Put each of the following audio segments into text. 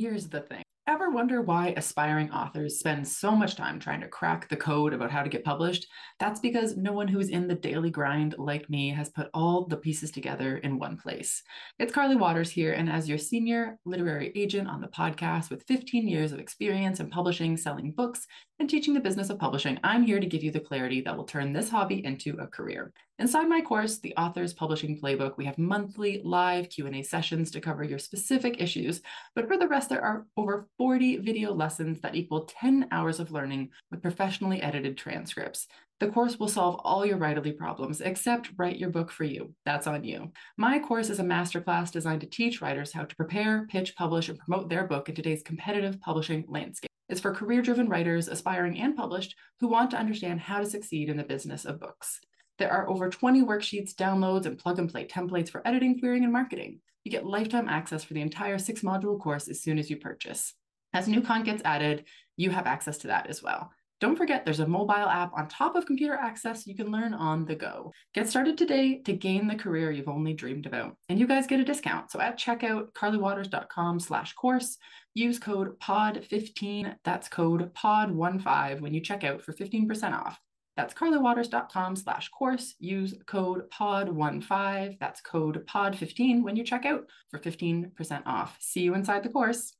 Here's the thing Ever wonder why aspiring authors spend so much time trying to crack the code about how to get published? That's because no one who's in the daily grind like me has put all the pieces together in one place. It's Carly Watters here, and as your senior literary agent on the podcast with 15 years of experience in publishing, selling books, and teaching the business of publishing, I'm here to give you the clarity that will turn this hobby into a career. Inside my course, The Author's Publishing Playbook, we have monthly live Q&A sessions to cover your specific issues, but for the rest there are over 40 video lessons that equal 10 hours of learning with professionally edited transcripts. The course will solve all your writerly problems except write your book for you. That's on you. My course is a masterclass designed to teach writers how to prepare, pitch, publish, and promote their book in today's competitive publishing landscape. It's for career driven writers, aspiring and published, who want to understand how to succeed in the business of books. There are over 20 worksheets, downloads, and plug and play templates for editing, querying, and marketing. You get lifetime access for the entire six module course as soon as you purchase. As new content gets added, you have access to that as well. Don't forget, there's a mobile app on top of computer access you can learn on the go. Get started today to gain the career you've only dreamed about. And you guys get a discount. So at checkout, carlywatters.com slash course, use code POD15, that's code POD15 when you check out for 15% off. That's carlywatters.com slash course. Use code POD15. That's code POD15 when you check out for 15% off. See you inside the course.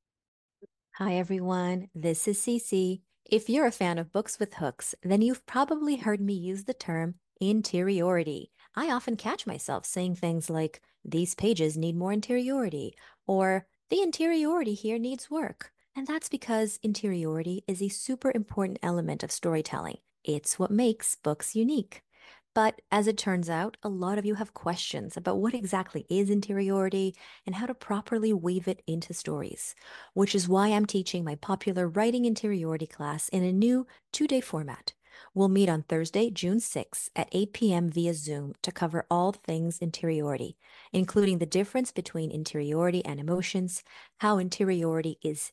Hi, everyone. This is Cece. If you're a fan of books with hooks, then you've probably heard me use the term interiority. I often catch myself saying things like, these pages need more interiority, or the interiority here needs work. And that's because interiority is a super important element of storytelling. It's what makes books unique. But as it turns out, a lot of you have questions about what exactly is interiority and how to properly weave it into stories, which is why I'm teaching my popular writing interiority class in a new two day format. We'll meet on Thursday, June 6th at 8 p.m. via Zoom to cover all things interiority, including the difference between interiority and emotions, how interiority is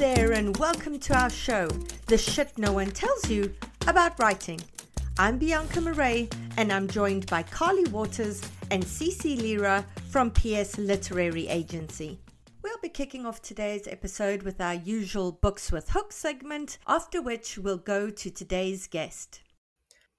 There, and welcome to our show, The Shit No One Tells You About Writing. I'm Bianca Marais, and I'm joined by Carly Watters and Cece Lyra from PS Literary Agency. We'll be kicking off today's episode with our usual Books with Hooks segment, after which we'll go to today's guest.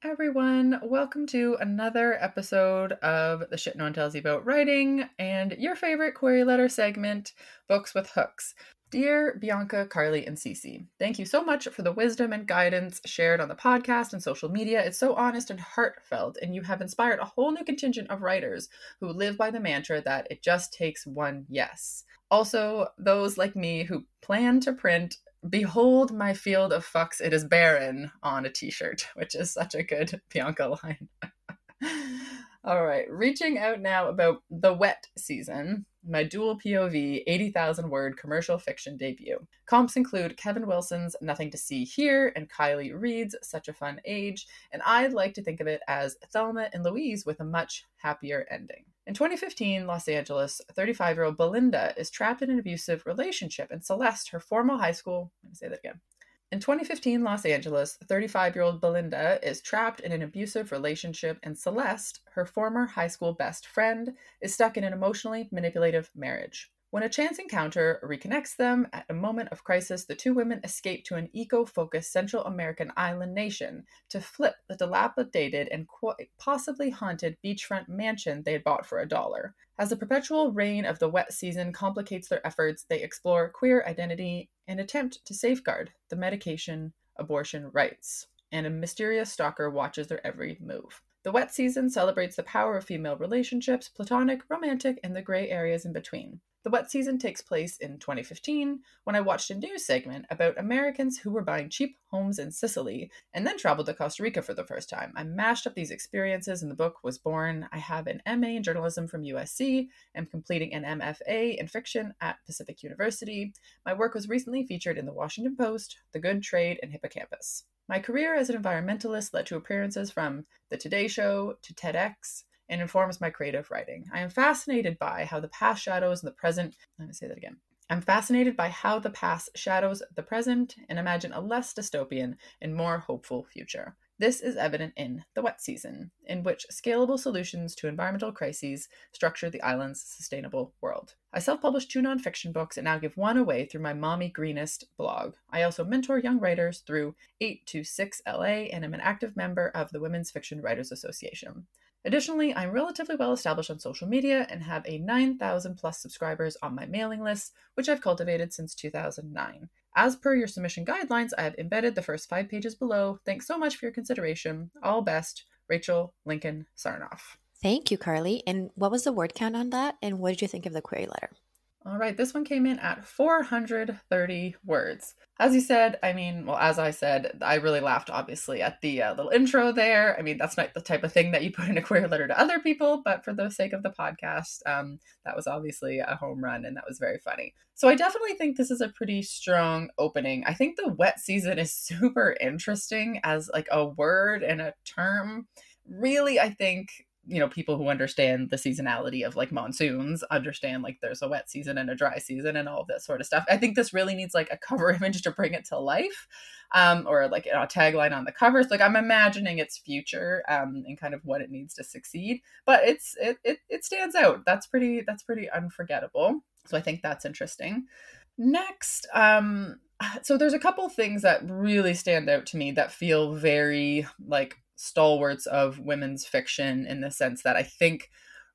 Everyone, welcome to another episode of The Shit No One Tells You About Writing and your favorite query letter segment, Books with Hooks. Dear Bianca, Carly, and Cece, thank you so much for the wisdom and guidance shared on the podcast and social media. It's so honest and heartfelt, and you have inspired a whole new contingent of writers who live by the mantra that it just takes one yes. Also, those like me who plan to print Behold my field of fucks, it is barren on a t shirt, which is such a good Bianca line. All right, reaching out now about the wet season my dual POV 80,000 word commercial fiction debut. Comps include Kevin Wilson's Nothing to See Here and Kiley Reid's Such a Fun Age, and I'd like to think of it as Thelma and Louise with a much happier ending. In 2015, Los Angeles, 35 year old Belinda is trapped in an abusive relationship, and Celeste, her former high school, let me say that again. In 2015 Los Angeles, 35 year old Belinda is trapped in an abusive relationship, and Celeste, her former high school best friend, is stuck in an emotionally manipulative marriage. When a chance encounter reconnects them at a moment of crisis, the two women escape to an eco focused Central American island nation to flip the dilapidated and possibly haunted beachfront mansion they had bought for a dollar. As the perpetual rain of the wet season complicates their efforts, they explore queer identity and attempt to safeguard the medication abortion rights. And a mysterious stalker watches their every move. The wet season celebrates the power of female relationships, platonic, romantic, and the gray areas in between. The wet season takes place in 2015 when I watched a news segment about Americans who were buying cheap homes in Sicily and then traveled to Costa Rica for the first time. I mashed up these experiences and the book was born. I have an MA in journalism from USC and completing an MFA in fiction at Pacific University. My work was recently featured in the Washington Post, The Good Trade, and Hippocampus. My career as an environmentalist led to appearances from The Today Show to TEDx and informs my creative writing. I am fascinated by how the past shadows the present. Let me say that again. I'm fascinated by how the past shadows the present and imagine a less dystopian and more hopeful future. This is evident in The Wet Season, in which scalable solutions to environmental crises structure the island's sustainable world. I self published two nonfiction books and now give one away through my Mommy Greenest blog. I also mentor young writers through 826LA and am an active member of the Women's Fiction Writers Association. Additionally, I'm relatively well established on social media and have a 9,000 plus subscribers on my mailing list, which I've cultivated since 2009. As per your submission guidelines, I have embedded the first five pages below. Thanks so much for your consideration. All best, Rachel Lincoln Sarnoff. Thank you, Carly. And what was the word count on that? And what did you think of the query letter? All right, this one came in at 430 words. As you said, I mean, well, as I said, I really laughed obviously at the uh, little intro there. I mean, that's not the type of thing that you put in a query letter to other people, but for the sake of the podcast, um, that was obviously a home run and that was very funny. So I definitely think this is a pretty strong opening. I think the wet season is super interesting as like a word and a term. Really, I think you know people who understand the seasonality of like monsoons understand like there's a wet season and a dry season and all this sort of stuff. I think this really needs like a cover image to bring it to life um, or like a tagline on the covers. Like i'm imagining its future um, and kind of what it needs to succeed but it's it, it it stands out. That's pretty that's pretty unforgettable. So i think that's interesting. Next um so there's a couple things that really stand out to me that feel very like stalwarts of women's fiction in the sense that I think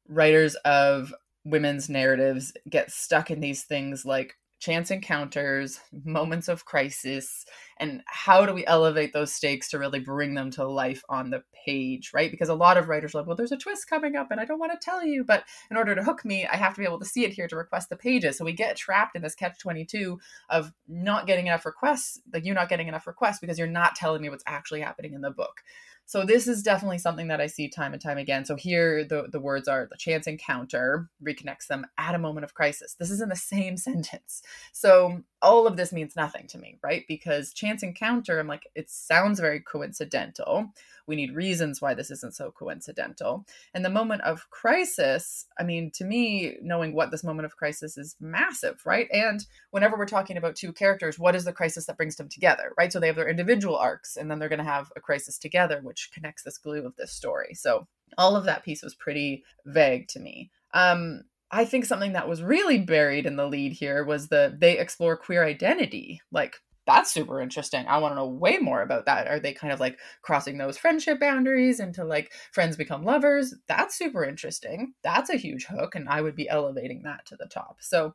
writers of women's narratives get stuck in these things like chance encounters, moments of crisis, and how do we elevate those stakes to really bring them to life on the page, right? Because a lot of writers are like, well, there's a twist coming up and I don't want to tell you, but in order to hook me, I have to be able to see it here to request the pages. So we get trapped in this catch 22 of not getting enough requests, like you're not getting enough requests because you're not telling me what's actually happening in the book. So this is definitely something that I see time and time again. So here the, the words are the chance encounter reconnects them at a moment of crisis. This is in the same sentence. So all of this means nothing to me, right? Because chance encounter, I'm like, it sounds very coincidental. We need reasons why this isn't so coincidental. And the moment of crisis, I mean, to me, knowing what this moment of crisis is massive, right? And whenever we're talking about two characters, what is the crisis that brings them together, right? So they have their individual arcs and then they're going to have a crisis together, which connects this glue of this story. So all of that piece was pretty vague to me. Um, I think something that was really buried in the lead here was the they explore queer identity. Like that's super interesting. I want to know way more about that. Are they kind of like crossing those friendship boundaries into like friends become lovers? That's super interesting. That's a huge hook, and I would be elevating that to the top. So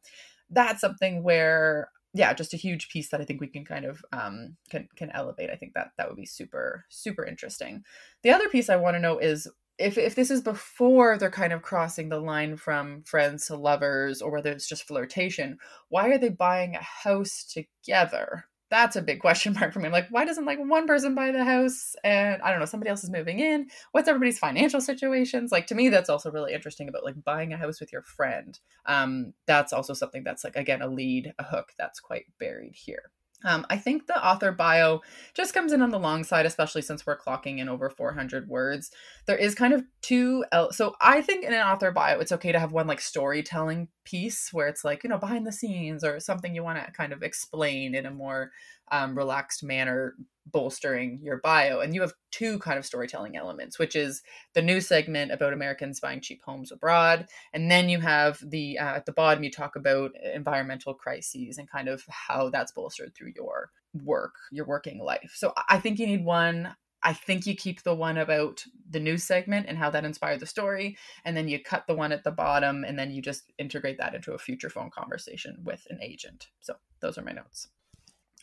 that's something where yeah just a huge piece that i think we can kind of um, can can elevate i think that that would be super super interesting the other piece i want to know is if if this is before they're kind of crossing the line from friends to lovers or whether it's just flirtation why are they buying a house together that's a big question mark for me. Like, why doesn't like one person buy the house and I don't know, somebody else is moving in? What's everybody's financial situations? Like to me, that's also really interesting about like buying a house with your friend. Um, that's also something that's like again a lead, a hook that's quite buried here. Um, I think the author bio just comes in on the long side, especially since we're clocking in over 400 words. There is kind of two. El- so I think in an author bio, it's okay to have one like storytelling piece where it's like, you know, behind the scenes or something you want to kind of explain in a more um, relaxed manner bolstering your bio. And you have two kind of storytelling elements, which is the news segment about Americans buying cheap homes abroad, and then you have the uh, at the bottom you talk about environmental crises and kind of how that's bolstered through your work, your working life. So I think you need one. I think you keep the one about the news segment and how that inspired the story, and then you cut the one at the bottom, and then you just integrate that into a future phone conversation with an agent. So those are my notes.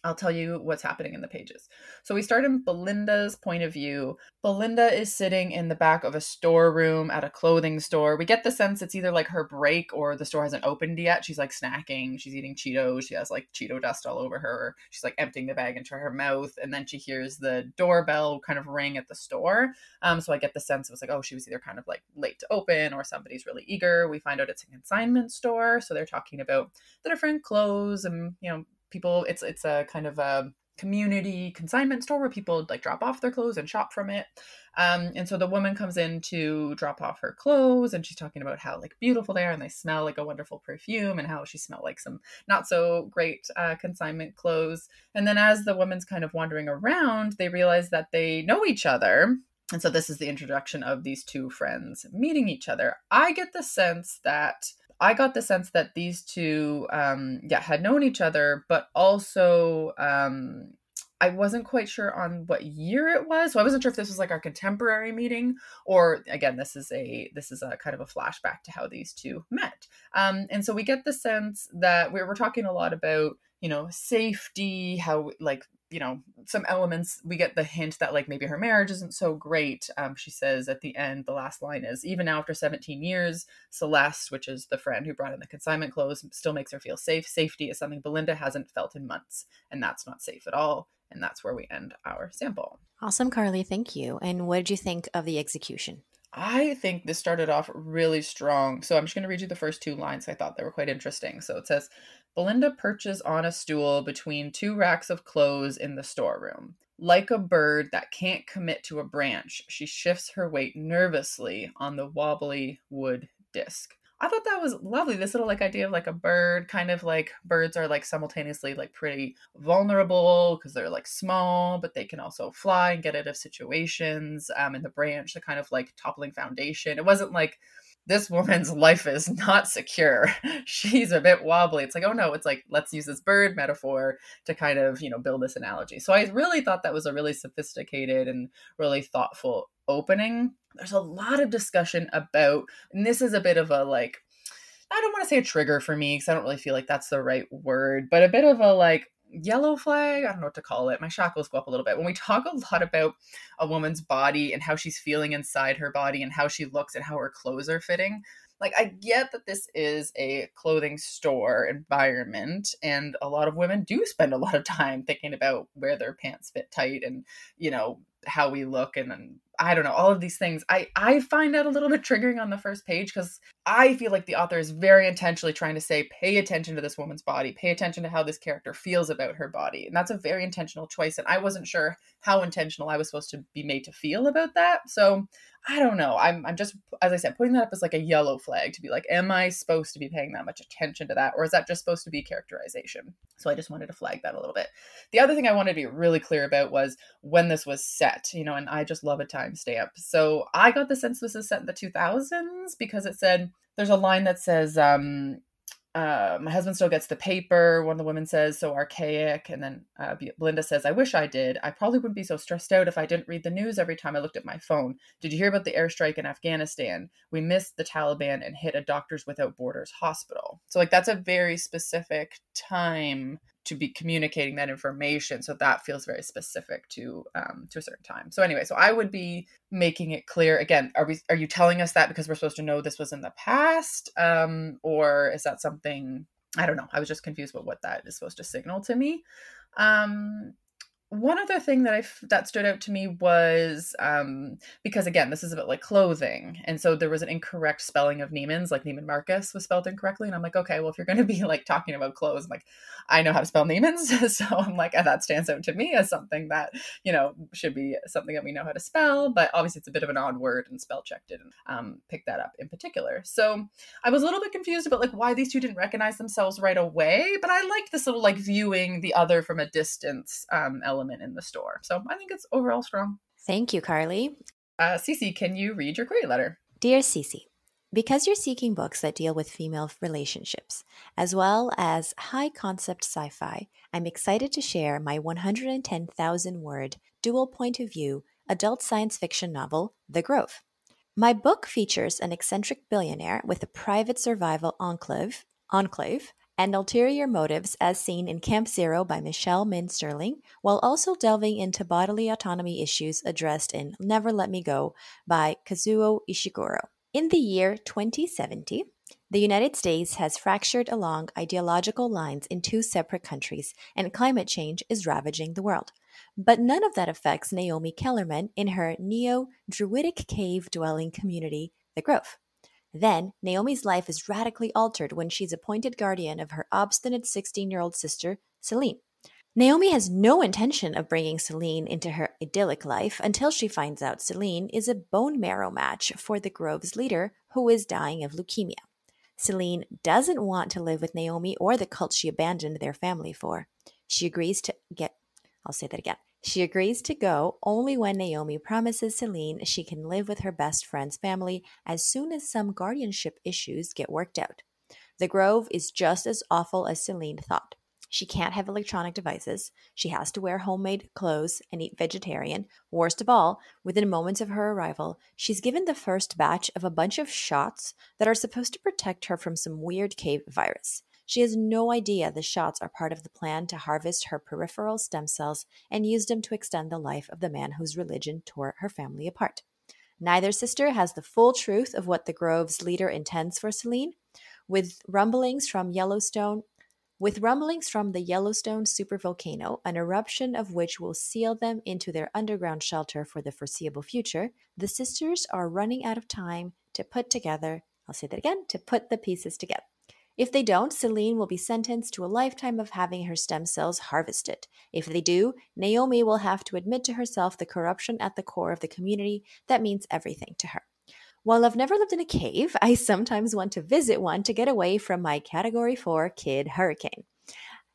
I'll tell you what's happening in the pages. So we start in Belinda's point of view. Belinda is sitting in the back of a storeroom at a clothing store. We get the sense it's either like her break or the store hasn't opened yet. She's like snacking, she's eating Cheetos, she has like Cheeto dust all over her. She's like emptying the bag into her mouth, and then she hears the doorbell kind of ring at the store. Um, so I get the sense it was like, oh, she was either kind of like late to open or somebody's really eager. We find out it's a consignment store, so they're talking about the different clothes and you know people it's it's a kind of a community consignment store where people like drop off their clothes and shop from it. Um, and so the woman comes in to drop off her clothes and she's talking about how like beautiful they are and they smell like a wonderful perfume and how she smelled like some not so great uh, consignment clothes. And then as the woman's kind of wandering around they realize that they know each other. And so this is the introduction of these two friends meeting each other. I get the sense that I got the sense that these two, um, yeah, had known each other, but also um, I wasn't quite sure on what year it was, so I wasn't sure if this was like our contemporary meeting or again, this is a this is a kind of a flashback to how these two met. Um, and so we get the sense that we're, we're talking a lot about you know safety, how like you know some elements we get the hint that like maybe her marriage isn't so great um, she says at the end the last line is even after 17 years celeste which is the friend who brought in the consignment clothes still makes her feel safe safety is something belinda hasn't felt in months and that's not safe at all and that's where we end our sample awesome carly thank you and what did you think of the execution I think this started off really strong. So I'm just going to read you the first two lines. I thought they were quite interesting. So it says Belinda perches on a stool between two racks of clothes in the storeroom. Like a bird that can't commit to a branch, she shifts her weight nervously on the wobbly wood disc. I thought that was lovely. This little like idea of like a bird, kind of like birds are like simultaneously like pretty vulnerable because they're like small, but they can also fly and get out of situations. Um, and the branch, the kind of like toppling foundation. It wasn't like this woman's life is not secure. She's a bit wobbly. It's like, oh no, it's like, let's use this bird metaphor to kind of, you know, build this analogy. So I really thought that was a really sophisticated and really thoughtful opening. There's a lot of discussion about, and this is a bit of a like, I don't want to say a trigger for me because I don't really feel like that's the right word, but a bit of a like, yellow flag i don't know what to call it. My shackles go up a little bit. When we talk a lot about a woman's body and how she's feeling inside her body and how she looks and how her clothes are fitting like i get that this is a clothing store environment and a lot of women do spend a lot of time thinking about where their pants fit tight and you know how we look and, and I don't know, all of these things. I I find that a little bit triggering on the first page because I feel like the author is very intentionally trying to say, pay attention to this woman's body, pay attention to how this character feels about her body. And that's a very intentional choice. And I wasn't sure how intentional I was supposed to be made to feel about that. So I don't know. I'm I'm just as I said, putting that up as like a yellow flag to be like, am I supposed to be paying that much attention to that? Or is that just supposed to be characterization? So I just wanted to flag that a little bit. The other thing I wanted to be really clear about was when this was set, you know, and I just love a timestamp. So I got the sense this is set in the 2000s because it said there's a line that says um, uh, my husband still gets the paper. One of the women says, so archaic. And then uh, Belinda says, I wish I did. I probably wouldn't be so stressed out if I didn't read the news every time I looked at my phone. Did you hear about the airstrike in Afghanistan? We missed the Taliban and hit a Doctors Without Borders hospital. So, like, that's a very specific time to be communicating that information so that feels very specific to um, to a certain time. So anyway so i would be making it clear again are we are you telling us that because we're supposed to know this was in the past um, or is that something i don't know i was just confused with what that is supposed to signal to me. Um, one other thing that I that stood out to me was um, because again, this is about like clothing, and so there was an incorrect spelling of Neiman's, like Neiman Marcus was spelled incorrectly, and I'm like, okay, well, if you're going to be like talking about clothes, I'm like, I know how to spell Neiman's, so I'm like, that stands out to me as something that you know should be something that we know how to spell, but obviously it's a bit of an odd word, and spell check didn't um, pick that up in particular. So I was a little bit confused about like why these two didn't recognize themselves right away, but I liked this little like viewing the other from a distance um, element element in the store. So I think it's overall strong. Thank you, Carly. Uh, Cece, can you read your query letter? Dear Cece, because you're seeking books that deal with female relationships, as well as high concept sci fi, I'm excited to share my 110,000 word dual point of view adult science fiction novel, The Grove. My book features an eccentric billionaire with a private survival enclave, enclave and ulterior motives as seen in Camp Zero by Michelle Min Sterling, while also delving into bodily autonomy issues addressed in Never Let Me Go by Kazuo Ishiguro. In the year 2070, the United States has fractured along ideological lines in two separate countries, and climate change is ravaging the world. But none of that affects Naomi Kellerman in her neo Druidic cave dwelling community, The Grove. Then, Naomi's life is radically altered when she's appointed guardian of her obstinate 16 year old sister, Celine. Naomi has no intention of bringing Celine into her idyllic life until she finds out Celine is a bone marrow match for the Grove's leader, who is dying of leukemia. Celine doesn't want to live with Naomi or the cult she abandoned their family for. She agrees to get, I'll say that again. She agrees to go only when Naomi promises Celine she can live with her best friend's family as soon as some guardianship issues get worked out. The Grove is just as awful as Celine thought. She can't have electronic devices. She has to wear homemade clothes and eat vegetarian. Worst of all, within moments of her arrival, she's given the first batch of a bunch of shots that are supposed to protect her from some weird cave virus. She has no idea the shots are part of the plan to harvest her peripheral stem cells and use them to extend the life of the man whose religion tore her family apart. Neither sister has the full truth of what the Grove's leader intends for Celine. With rumblings from Yellowstone, with rumblings from the Yellowstone supervolcano, an eruption of which will seal them into their underground shelter for the foreseeable future, the sisters are running out of time to put together, I'll say that again, to put the pieces together. If they don't, Celine will be sentenced to a lifetime of having her stem cells harvested. If they do, Naomi will have to admit to herself the corruption at the core of the community that means everything to her. While I've never lived in a cave, I sometimes want to visit one to get away from my Category 4 kid hurricane.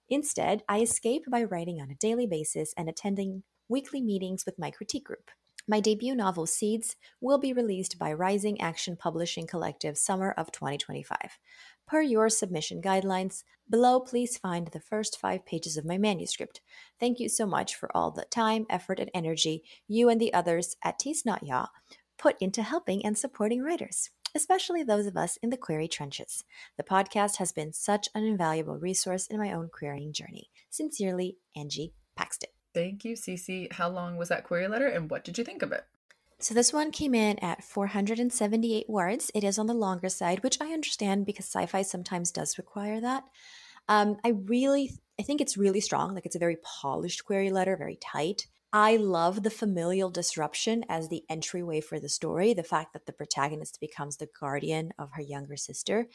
Instead, I escape by writing on a daily basis and attending weekly meetings with my critique group. My debut novel, Seeds, will be released by Rising Action Publishing Collective summer of 2025. Per your submission guidelines, below please find the first five pages of my manuscript. Thank you so much for all the time, effort, and energy you and the others at Tease Not Ya put into helping and supporting writers, especially those of us in the query trenches. The podcast has been such an invaluable resource in my own querying journey. Sincerely, Angie Paxton. Thank you, Cece. How long was that query letter and what did you think of it? So this one came in at 478 words. It is on the longer side, which I understand because sci-fi sometimes does require that. Um, I really, I think it's really strong. Like it's a very polished query letter, very tight. I love the familial disruption as the entryway for the story. The fact that the protagonist becomes the guardian of her younger sister.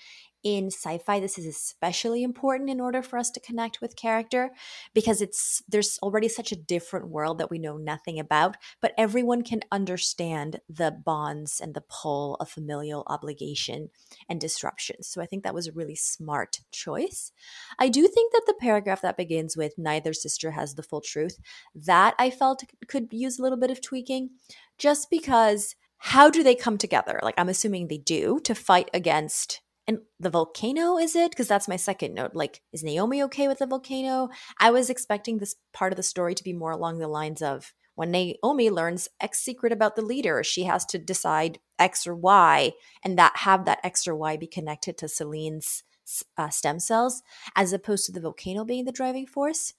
In sci fi, this is especially important in order for us to connect with character because it's there's already such a different world that we know nothing about, but everyone can understand the bonds and the pull of familial obligation and disruption. So I think that was a really smart choice. I do think that the paragraph that begins with neither sister has the full truth, that I felt felt could use a little bit of tweaking just because how do they come together? Like I'm assuming they do to fight against and the volcano is it because that's my second note like is naomi okay with the volcano i was expecting this part of the story to be more along the lines of when naomi learns x secret about the leader she has to decide x or y and that have that x or y be connected to celine's uh, stem cells as opposed to the volcano being the driving force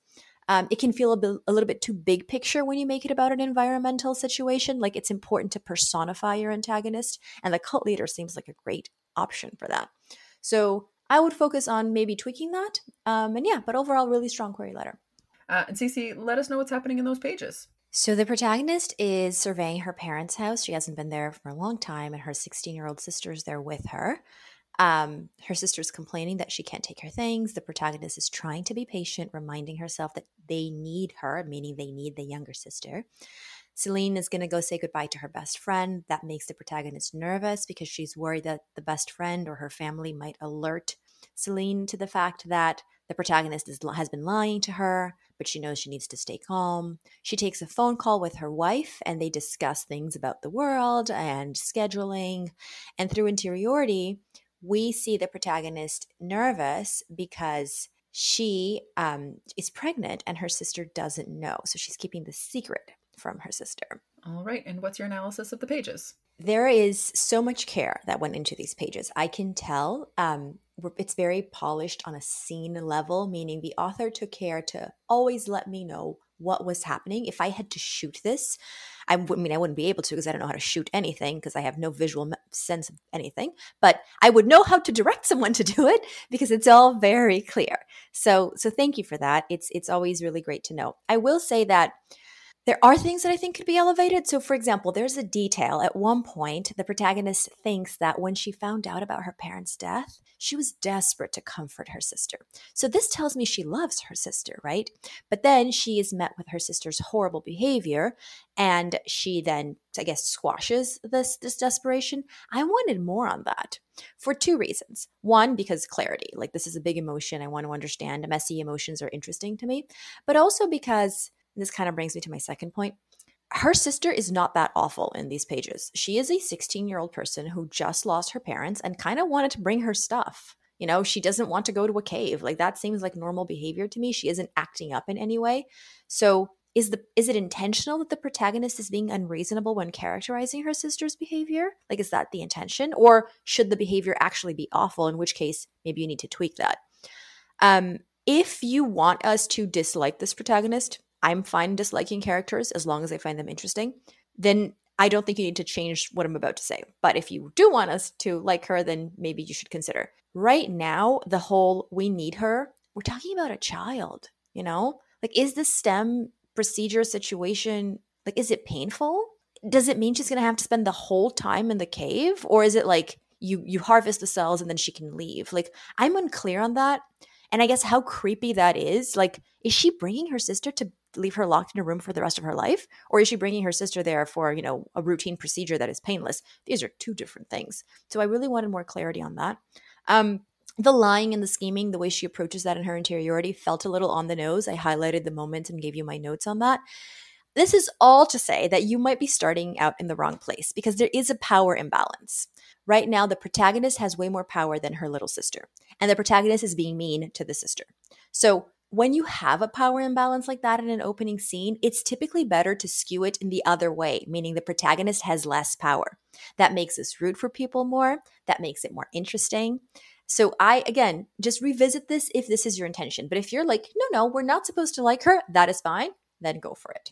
um, it can feel a, little bit too big picture when you make it about an environmental situation. Like it's important to personify your antagonist, and the cult leader seems like a great option for that. So I would focus on maybe tweaking that. Um, and yeah, but overall, really strong query letter. Uh, and Cece, let us know what's happening in those pages. So the protagonist is surveying her parents' house. She hasn't been there for a long time, and her 16 year old sister is there with her. Um, her sister's complaining that she can't take her things. The protagonist is trying to be patient, reminding herself that they need her, meaning they need the younger sister. Celine is going to go say goodbye to her best friend. That makes the protagonist nervous because she's worried that the best friend or her family might alert Celine to the fact that the protagonist is, has been lying to her, but she knows she needs to stay calm. She takes a phone call with her wife and they discuss things about the world and scheduling. And through interiority, we see the protagonist nervous because she um, is pregnant and her sister doesn't know. So she's keeping the secret from her sister. All right. And what's your analysis of the pages? There is so much care that went into these pages. I can tell um, it's very polished on a scene level, meaning the author took care to always let me know what was happening. If I had to shoot this, I, w- I mean, I wouldn't be able to because I don't know how to shoot anything because I have no visual sense of anything. But I would know how to direct someone to do it because it's all very clear. So, so thank you for that. It's it's always really great to know. I will say that there are things that I think could be elevated. So, for example, there's a detail at one point the protagonist thinks that when she found out about her parents' death, she was desperate to comfort her sister. So, this tells me she loves her sister, right? But then she is met with her sister's horrible behavior and she then, I guess, squashes this, this desperation. I wanted more on that for two reasons. One, because clarity, like this is a big emotion. I want to understand. Messy emotions are interesting to me, but also because this kind of brings me to my second point. Her sister is not that awful in these pages. She is a 16 year old person who just lost her parents and kind of wanted to bring her stuff. You know, she doesn't want to go to a cave. Like that seems like normal behavior to me. She isn't acting up in any way. So, is the is it intentional that the protagonist is being unreasonable when characterizing her sister's behavior? Like is that the intention or should the behavior actually be awful in which case maybe you need to tweak that. Um if you want us to dislike this protagonist, I'm fine disliking characters as long as I find them interesting, then I don't think you need to change what I'm about to say. But if you do want us to like her, then maybe you should consider. Right now, the whole we need her, we're talking about a child, you know? Like, is the STEM procedure situation, like, is it painful? Does it mean she's gonna have to spend the whole time in the cave? Or is it like you you harvest the cells and then she can leave? Like, I'm unclear on that. And I guess how creepy that is. Like, is she bringing her sister to leave her locked in a room for the rest of her life? Or is she bringing her sister there for you know a routine procedure that is painless? These are two different things. So i really wanted more clarity on that. Um, the lying and the scheming the way she approaches that in her interiority felt a little on the nose. I highlighted the moment and gave you my notes on that. This is all to say that you might be starting out in the wrong place because there is a power imbalance. Right now, the protagonist has way more power than her little sister, and the protagonist is being mean to the sister. So, when you have a power imbalance like that in an opening scene, it's typically better to skew it in the other way, meaning the protagonist has less power. That makes us root for people more, that makes it more interesting. So, I again just revisit this if this is your intention. But if you're like, no, no, we're not supposed to like her, that is fine, then go for it.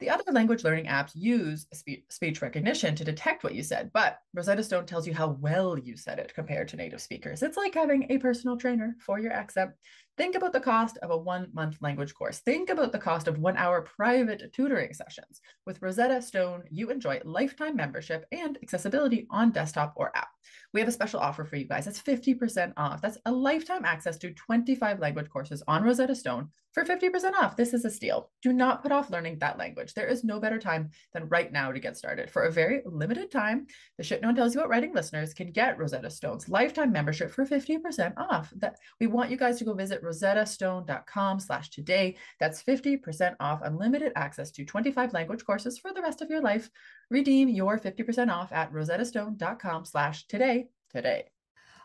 The other language learning apps use spe- speech recognition to detect what you said, but Rosetta Stone tells you how well you said it compared to native speakers. It's like having a personal trainer for your accent. Think about the cost of a one month language course. Think about the cost of one hour private tutoring sessions. With Rosetta Stone, you enjoy lifetime membership and accessibility on desktop or app. we have a special offer for you guys. That's 50% off. That's a lifetime access to 25 language courses on Rosetta Stone for 50% off. This is a steal. Do not put off learning that language. There is no better time than right now to get started. For a very limited time, the Shit No One Tells You About Writing listeners can get Rosetta Stone's lifetime membership for 50% off. That we want you guys to go visit rosettastone.com slash today. That's 50% off unlimited access to 25 language courses for the rest of your life. Redeem your 50% off at rosettastone.com slash today today.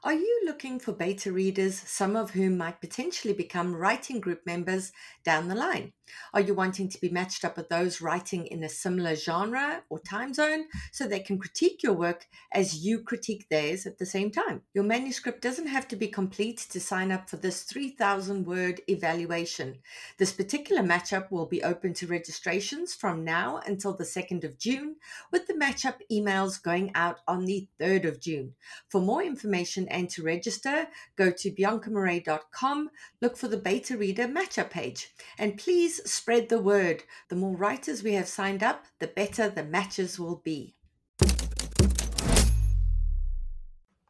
Are you looking for beta readers, some of whom might potentially become writing group members down the line? Are you wanting to be matched up with those writing in a similar genre or time zone so they can critique your work as you critique theirs at the same time? Your manuscript doesn't have to be complete to sign up for this 3,000 word evaluation. This particular matchup will be open to registrations from now until the 2nd of June, with the matchup emails going out on the 3rd of June. For more information and to register, go to biancamarais.com, look for the beta reader matchup page, and please spread the word. The more writers we have signed up, the better the matches will be.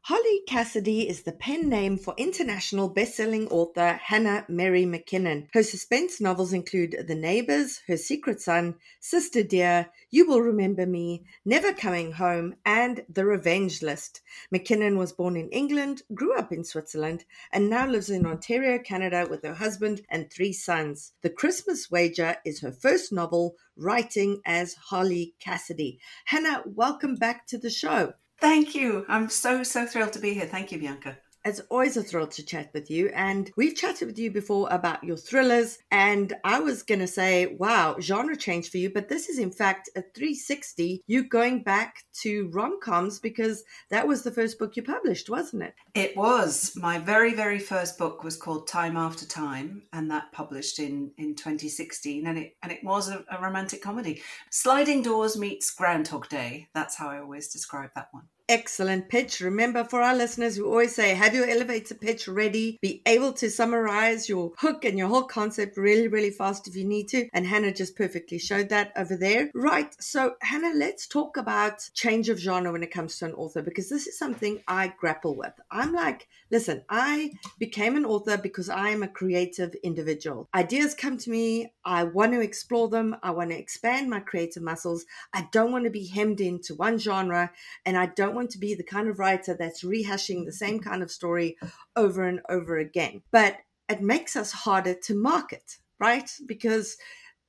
Holly Cassidy is the pen name for international best-selling author Hannah Mary McKinnon. Her suspense novels include The Neighbors, Her Secret Son, Sister Dear, You Will Remember Me, Never Coming Home, and The Revenge List. McKinnon was born in England, grew up in Switzerland, and now lives in Ontario, Canada with her husband and three sons. The Christmas Wager is her first novel, writing as Holly Cassidy. Hannah, welcome back to the show. Thank you. I'm so, so thrilled to be here. Thank you, Bianca. It's always a thrill to chat with you. And we've chatted with you before about your thrillers. And I was going to say, wow, genre change for you. But this is, in fact, a 360. You going back to rom coms because that was the first book you published, wasn't it? It was. My very, very first book was called Time After Time. And that published in, in 2016. And it, and it was a, a romantic comedy. Sliding Doors meets Groundhog Day. That's how I always describe that one excellent pitch. Remember, for our listeners, we always say have your elevator pitch ready, be able to summarize your hook and your whole concept really, really fast if you need to. And Hannah just perfectly showed that over there. Right. So, Hannah, let's talk about change of genre when it comes to an author because this is something I grapple with. I'm like, listen, I became an author because I am a creative individual. Ideas come to me, I want to explore them, I want to expand my creative muscles. I don't want to be hemmed into one genre, and I want to be the kind of writer that's rehashing the same kind of story over and over again. But it makes us harder to market, right? Because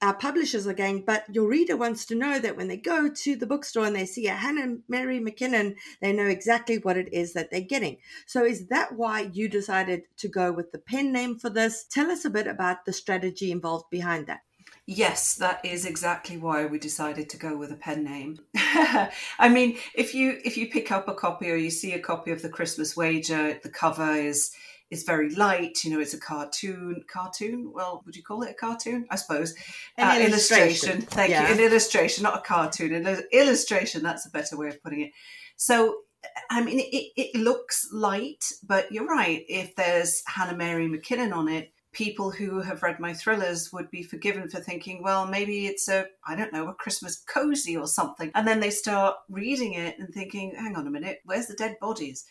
our publishers are going, but your reader wants to know that when they go to the bookstore and they see a Hannah Mary McKinnon, they know exactly what it is that they're getting. So, is that why you decided to go with the pen name for this? Tell us a bit about the strategy involved behind that. Yes, that is exactly why we decided to go with a pen name. I mean, if you if you pick up a copy or you see a copy of the Christmas Wager, the cover is is very light. You know, it's a cartoon. Cartoon? Well, would you call it a cartoon? I suppose. An uh, illustration. illustration. Thank yeah. you. An illustration, not a cartoon. An illustration. That's a better way of putting it. So I mean, it, it looks light, but you're right. If there's Hannah Mary McKinnon on it, people who have read my thrillers would be forgiven for thinking, well, maybe it's a, I don't know, a Christmas cozy or something. And then they start reading it and thinking, hang on a minute, where's the dead bodies?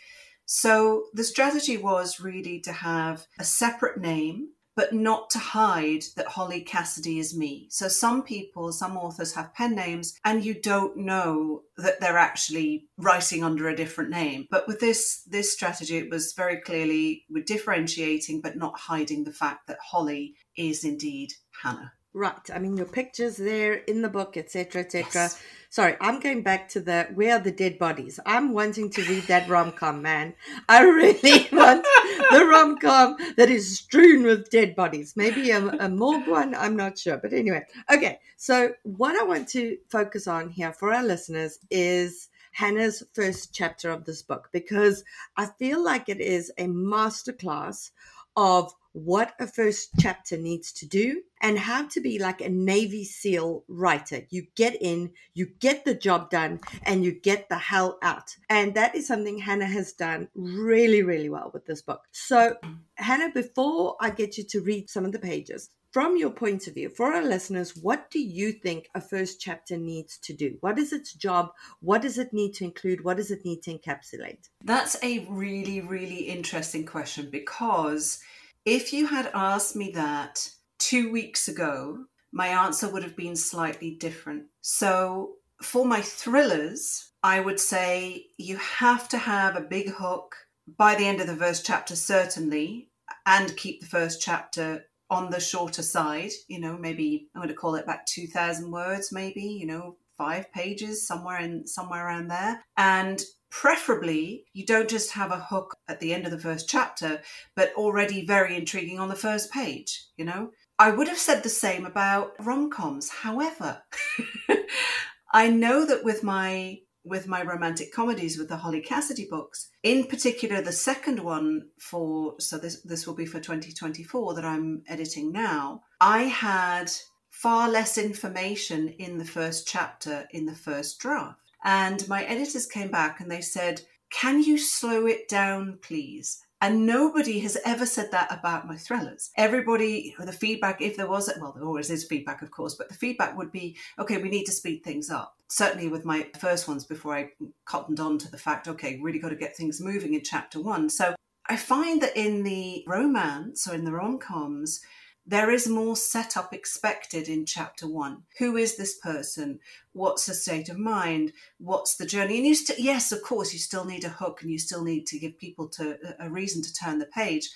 So the strategy was really to have a separate name but not to hide that Holly Cassidy is me. So some people, some authors have pen names and you don't know that they're actually writing under a different name. But with this this strategy it was very clearly we're differentiating but not hiding the fact that Holly is indeed Hannah. Right. I mean your pictures there in the book, etc., etc. Yes. Sorry, I'm going back to the where are the dead bodies? I'm wanting to read that rom com, man. I really want the rom com that is strewn with dead bodies. Maybe a, a morgue one, I'm not sure. But anyway, okay. So, what I want to focus on here for our listeners is Hannah's first chapter of this book because I feel like it is a masterclass of what a first chapter needs to do and how to be like a Navy SEAL writer. You get in, you get the job done, and you get the hell out. And that is something Hannah has done really, really well with this book. So, Hannah, before I get you to read some of the pages, from your point of view, for our listeners, what do you think a first chapter needs to do? What is its job? What does it need to include? What does it need to encapsulate? That's a really, really interesting question because if you had asked me that two weeks ago, my answer would have been slightly different. So, for my thrillers, I would say you have to have a big hook by the end of the first chapter, certainly, and keep the first chapter on the shorter side. You know, maybe I'm going to call it about 2,000 words, maybe, you know, five pages, somewhere in somewhere around there. And preferably you don't just have a hook at the end of the first chapter but already very intriguing on the first page you know i would have said the same about rom-coms however i know that with my with my romantic comedies with the Holly Cassidy books. In particular, the second one for so this this will be for 2024 that I'm editing now. I had far less information in the first chapter in the first draft. And my editors came back and they said, "Can you slow it down, please?" And nobody has ever said that about my thrillers. Everybody, the feedback, if there was, well, there always is feedback, of course, but the feedback would be, okay, we need to speed things up. Certainly with my first ones before I cottoned on to the fact, okay, really got to get things moving in chapter one. So I find that in the romance or in the rom coms, there is more setup expected in chapter one. Who is this person? What's the state of mind? What's the journey? And you st- yes, of course, you still need a hook and you still need to give people to a reason to turn the page,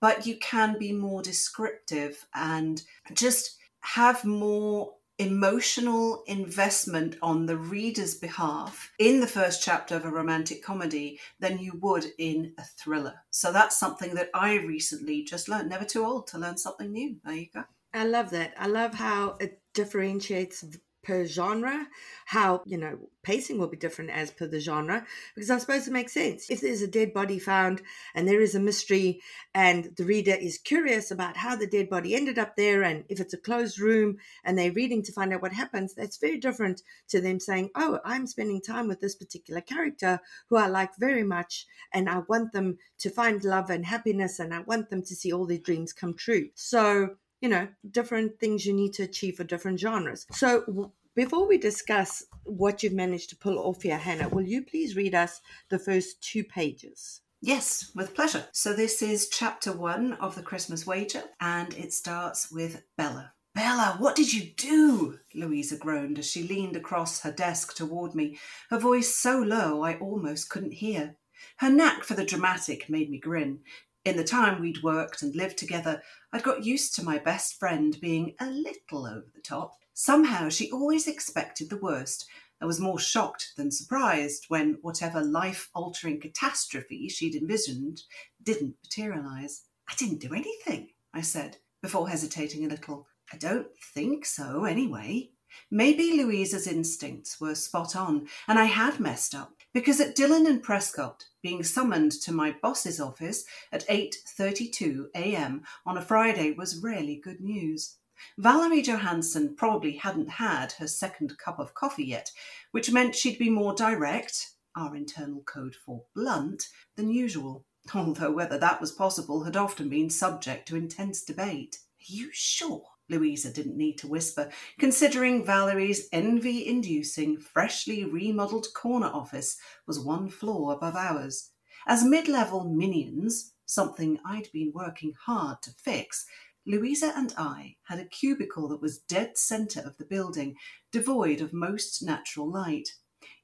but you can be more descriptive and just have more emotional investment on the reader's behalf in the first chapter of a romantic comedy than you would in a thriller. So that's something that I recently just learned. Never too old to learn something new. There you go. I love that. I love how it differentiates per genre, how, you know, pacing will be different as per the genre, because I suppose it makes sense. If there's a dead body found and there is a mystery and the reader is curious about how the dead body ended up there, and if it's a closed room and they're reading to find out what happens, that's very different to them saying, Oh, I'm spending time with this particular character who I like very much, and I want them to find love and happiness, and I want them to see all their dreams come true. So, you know, different things you need to achieve for different genres. So, before we discuss what you've managed to pull off here, Hannah, will you please read us the first two pages? Yes, with pleasure. So, this is chapter one of The Christmas Wager, and it starts with Bella. Bella, what did you do? Louisa groaned as she leaned across her desk toward me, her voice so low I almost couldn't hear. Her knack for the dramatic made me grin. In the time we'd worked and lived together, I'd got used to my best friend being a little over the top. Somehow she always expected the worst and was more shocked than surprised when whatever life altering catastrophe she'd envisioned didn't materialize. I didn't do anything, I said, before hesitating a little. I don't think so, anyway. Maybe Louisa's instincts were spot on, and I had messed up because at Dillon and Prescott, being summoned to my boss's office at 8:32 a.m. on a Friday was rarely good news. Valerie Johansson probably hadn't had her second cup of coffee yet, which meant she'd be more direct, our internal code for blunt, than usual, although whether that was possible had often been subject to intense debate. Are you sure? Louisa didn't need to whisper, considering Valerie's envy inducing, freshly remodelled corner office was one floor above ours. As mid level minions, something I'd been working hard to fix, Louisa and I had a cubicle that was dead centre of the building, devoid of most natural light.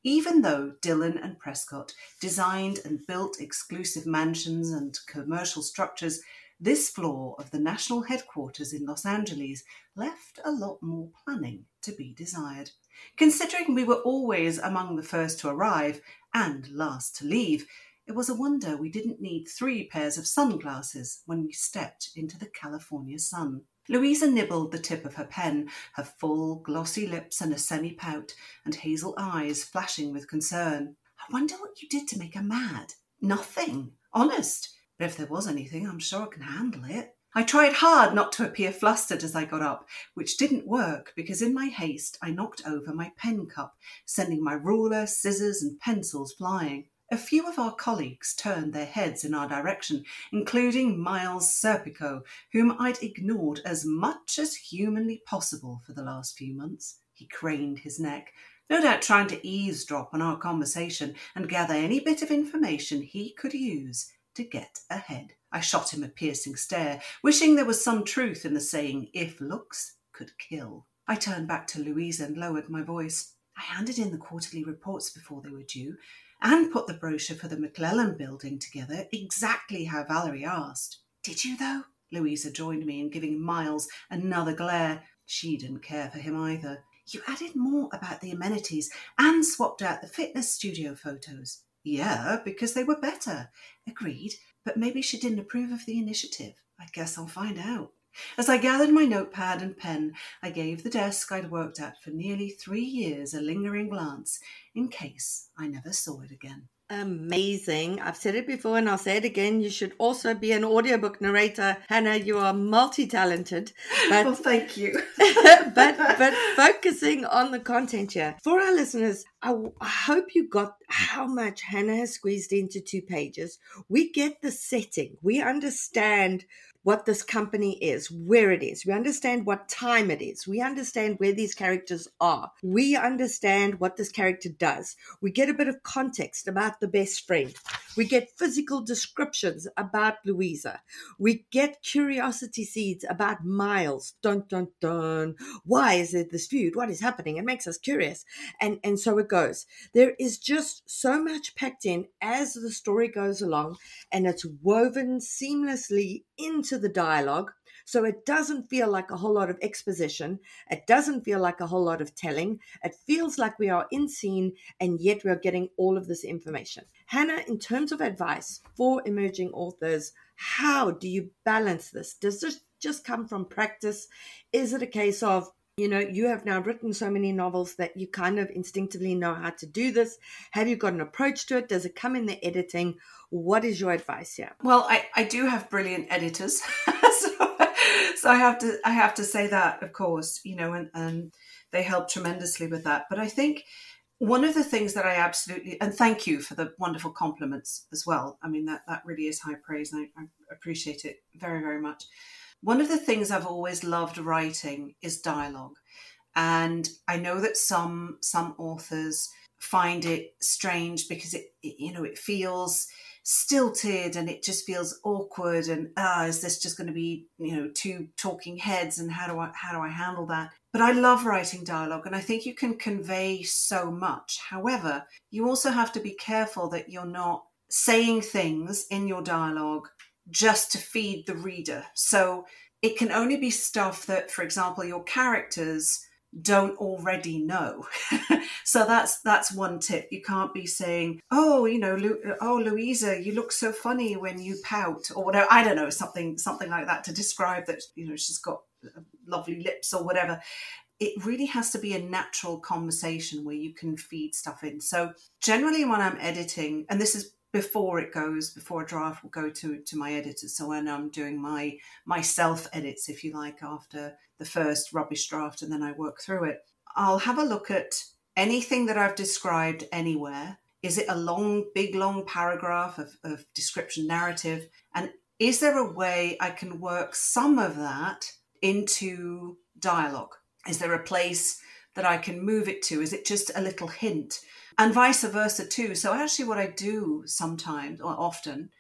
Even though Dillon and Prescott designed and built exclusive mansions and commercial structures, this floor of the national headquarters in Los Angeles left a lot more planning to be desired. Considering we were always among the first to arrive and last to leave, it was a wonder we didn't need three pairs of sunglasses when we stepped into the California sun. Louisa nibbled the tip of her pen, her full, glossy lips and a semi pout, and hazel eyes flashing with concern. I wonder what you did to make her mad. Nothing. Hmm. Honest. But if there was anything, I'm sure I can handle it. I tried hard not to appear flustered as I got up, which didn't work because in my haste I knocked over my pen cup, sending my ruler, scissors, and pencils flying. A few of our colleagues turned their heads in our direction, including Miles Serpico, whom I'd ignored as much as humanly possible for the last few months. He craned his neck, no doubt trying to eavesdrop on our conversation and gather any bit of information he could use to get ahead. I shot him a piercing stare, wishing there was some truth in the saying, if looks could kill. I turned back to Louisa and lowered my voice. I handed in the quarterly reports before they were due and put the brochure for the McClellan building together exactly how Valerie asked. Did you, though? Louisa joined me in giving Miles another glare. She didn't care for him either. You added more about the amenities and swapped out the fitness studio photos. Yeah, because they were better. Agreed, but maybe she didn't approve of the initiative. I guess I'll find out. As I gathered my notepad and pen, I gave the desk I'd worked at for nearly three years a lingering glance in case I never saw it again. Amazing. I've said it before and I'll say it again. You should also be an audiobook narrator. Hannah, you are multi talented. Well, thank you. but but focusing on the content here. For our listeners, I, hope you got how much Hannah has squeezed into two pages. We get the setting. We understand what this company is, where it is. We understand what time it is. We understand where these characters are. We understand what this character does. We get a bit of context about the best friend. We get physical descriptions about Louisa. We get curiosity seeds about Miles. Dun dun dun. Why is there this feud? What is happening? It makes us curious. And and so it goes. There is just so much packed in as the story goes along, and it's woven seamlessly into the dialogue. So it doesn't feel like a whole lot of exposition. It doesn't feel like a whole lot of telling. It feels like we are in scene and yet we're getting all of this information. Hannah, in terms of advice for emerging authors, how do you balance this? Does this just come from practice? Is it a case of you know, you have now written so many novels that you kind of instinctively know how to do this. Have you got an approach to it? Does it come in the editing? What is your advice here? Well, I, I do have brilliant editors. so, so I have to I have to say that, of course, you know, and, and they help tremendously with that. But I think one of the things that I absolutely and thank you for the wonderful compliments as well. I mean that that really is high praise and I, I appreciate it very, very much. One of the things I've always loved writing is dialogue. And I know that some some authors find it strange because it, it you know it feels stilted and it just feels awkward and ah is this just going to be you know two talking heads and how do I how do I handle that but I love writing dialogue and I think you can convey so much however you also have to be careful that you're not saying things in your dialogue just to feed the reader. So it can only be stuff that, for example, your characters don't already know. so that's that's one tip. You can't be saying, "Oh, you know, Lu- oh Louisa, you look so funny when you pout," or whatever. I don't know, something something like that to describe that. You know, she's got uh, lovely lips or whatever. It really has to be a natural conversation where you can feed stuff in. So generally, when I'm editing, and this is before it goes before a draft will go to to my editor. So when i'm doing my my self edits if you like after the first rubbish draft and then i work through it i'll have a look at anything that i've described anywhere. Is it a long big long paragraph of, of description narrative? And is there a way i can work some of that into dialogue? Is there a place that i can move it to? Is it just a little hint and vice versa too. So actually, what I do sometimes or often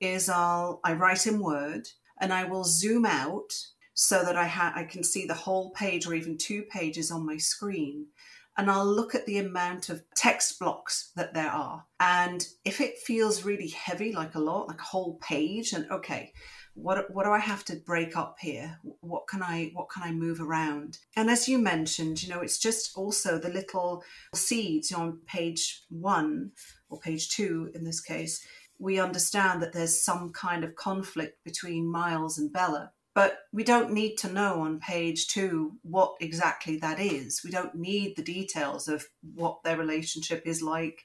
is I'll I write in Word and I will zoom out so that I ha- I can see the whole page or even two pages on my screen. And I'll look at the amount of text blocks that there are. And if it feels really heavy, like a lot, like a whole page, and okay, what what do I have to break up here? What can I what can I move around? And as you mentioned, you know, it's just also the little seeds you know, on page one or page two in this case. We understand that there's some kind of conflict between Miles and Bella, but we don't need to know on page two what exactly that is. We don't need the details of what their relationship is like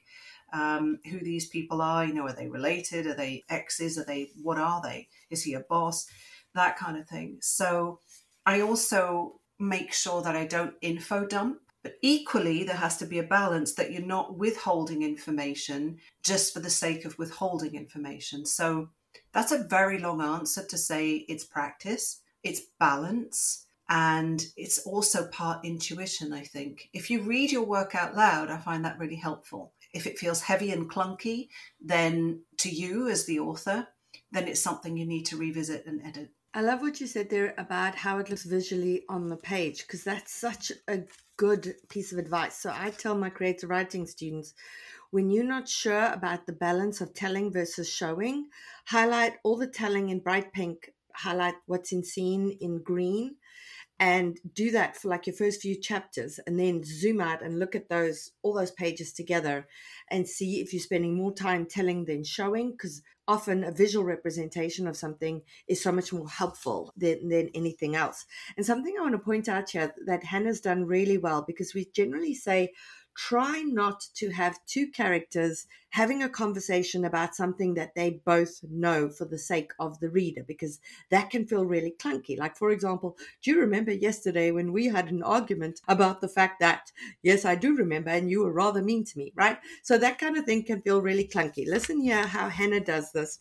um, who these people are. You know, are they related? Are they exes? Are they, what are they? Is he a boss? That kind of thing. So I also make sure that I don't info dump But equally, there has to be a balance that you're not withholding information just for the sake of withholding information. So that's a very long answer to say it's practice, it's balance, and it's also part intuition, I think. If you read your work out loud, I find that really helpful. If it feels heavy and clunky, then to you as the author, then it's something you need to revisit and edit. I love what you said there about how it looks visually on the page because that's such a good piece of advice. So I tell my creative writing students when you're not sure about the balance of telling versus showing, highlight all the telling in bright pink, highlight what's in scene in green, and do that for like your first few chapters and then zoom out and look at those all those pages together and see if you're spending more time telling than showing because often a visual representation of something is so much more helpful than, than anything else. And something i want to point out here that hannah's done really well because we generally say try not to have two characters having a conversation about something that they both know for the sake of the reader, because that can feel really clunky. Like, for example, do you remember yesterday when we had an argument about the fact that, yes, I do remember, and you were rather mean to me, right? So that kind of thing can feel really clunky. Listen here how Hannah does this.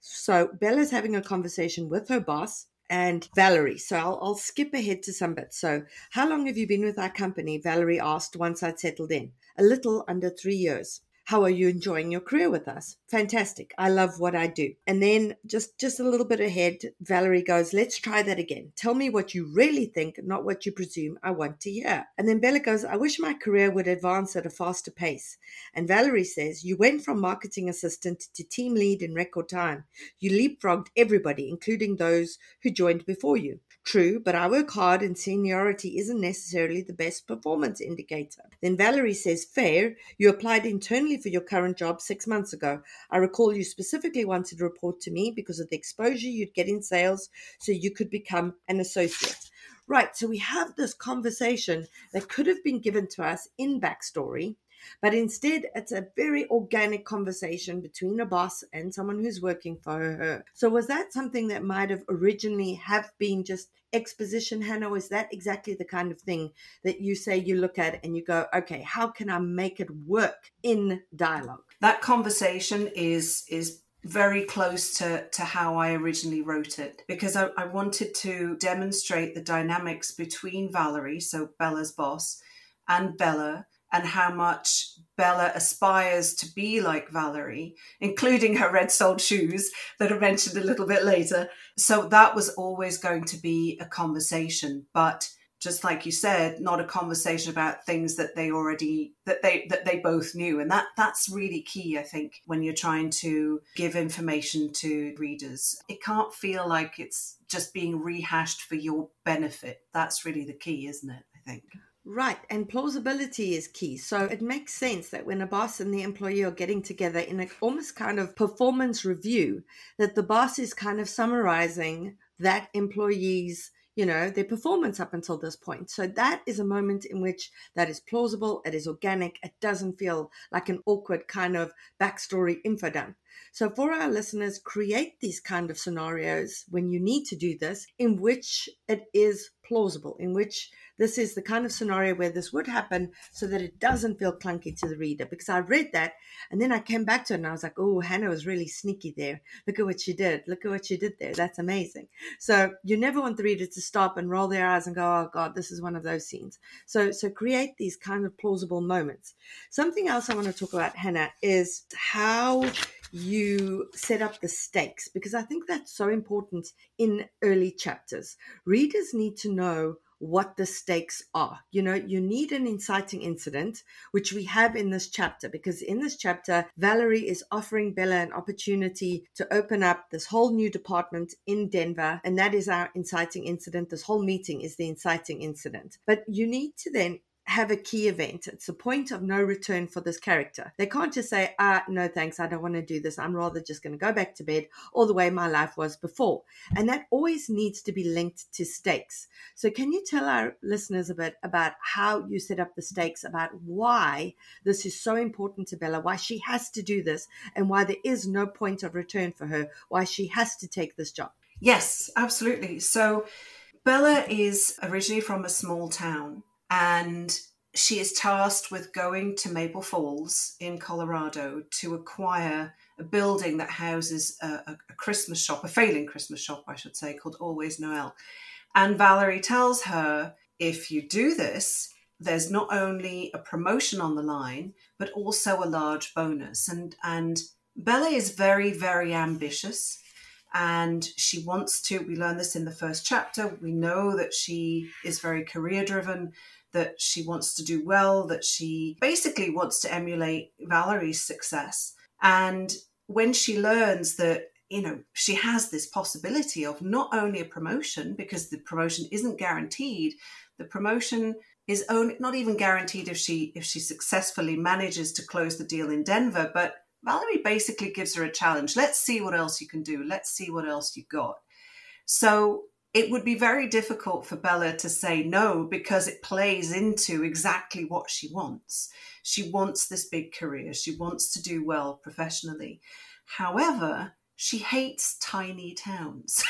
So Bella's having a conversation with her boss and Valerie. So I'll, I'll, skip ahead to some bits. So, how long have you been with our company? Valerie asked once I'd settled in. A little under three years. How are you enjoying your career with us? Fantastic. I love what I do. And then just just a little bit ahead, Valerie goes, "Let's try that again. Tell me what you really think, not what you presume I want to hear." And then Bella goes, "I wish my career would advance at a faster pace." And Valerie says, "You went from marketing assistant to team lead in record time. You leapfrogged everybody, including those who joined before you. True, but I work hard and seniority isn't necessarily the best performance indicator. Then Valerie says, Fair, you applied internally for your current job six months ago. I recall you specifically wanted to report to me because of the exposure you'd get in sales so you could become an associate. Right, so we have this conversation that could have been given to us in backstory but instead, it's a very organic conversation between a boss and someone who's working for her. So was that something that might have originally have been just exposition, Hannah? Is that exactly the kind of thing that you say you look at and you go, okay, how can I make it work in dialogue? That conversation is is very close to, to how I originally wrote it because I, I wanted to demonstrate the dynamics between Valerie, so Bella's boss, and Bella and how much Bella aspires to be like Valerie, including her red soled shoes that are mentioned a little bit later. So that was always going to be a conversation, but just like you said, not a conversation about things that they already that they that they both knew. And that that's really key, I think, when you're trying to give information to readers. It can't feel like it's just being rehashed for your benefit. That's really the key, isn't it? I think. Right, and plausibility is key. So it makes sense that when a boss and the employee are getting together in an almost kind of performance review, that the boss is kind of summarizing that employee's you know their performance up until this point so that is a moment in which that is plausible it is organic it doesn't feel like an awkward kind of backstory info dump so for our listeners create these kind of scenarios when you need to do this in which it is plausible in which this is the kind of scenario where this would happen so that it doesn't feel clunky to the reader. Because I read that and then I came back to it and I was like, oh, Hannah was really sneaky there. Look at what she did. Look at what she did there. That's amazing. So you never want the reader to stop and roll their eyes and go, oh God, this is one of those scenes. So so create these kind of plausible moments. Something else I want to talk about, Hannah, is how you set up the stakes because I think that's so important in early chapters. Readers need to know what the stakes are. You know, you need an inciting incident, which we have in this chapter, because in this chapter, Valerie is offering Bella an opportunity to open up this whole new department in Denver. And that is our inciting incident. This whole meeting is the inciting incident. But you need to then have a key event. It's a point of no return for this character. They can't just say, ah, no thanks, I don't want to do this. I'm rather just going to go back to bed all the way my life was before. And that always needs to be linked to stakes. So, can you tell our listeners a bit about how you set up the stakes, about why this is so important to Bella, why she has to do this, and why there is no point of return for her, why she has to take this job? Yes, absolutely. So, Bella is originally from a small town and she is tasked with going to Maple Falls in Colorado to acquire a building that houses a, a, Christmas shop, a failing Christmas shop, I should say, called Always Noel. And Valerie tells her if you do this, there's not only a promotion on the line, but also a large bonus. And and Bella is very, very ambitious and she wants to we learn this in the first chapter we know that she is very career driven that she wants to do well that she basically wants to emulate valerie's success and when she learns that you know she has this possibility of not only a promotion because the promotion isn't guaranteed the promotion is only not even guaranteed if she if she successfully manages to close the deal in denver but Valerie basically gives her a challenge. Let's see what else you can do. Let's see what else you got. So it would be very difficult for Bella to say no because it plays into exactly what she wants. She wants this big career, she wants to do well professionally. However, she hates tiny towns.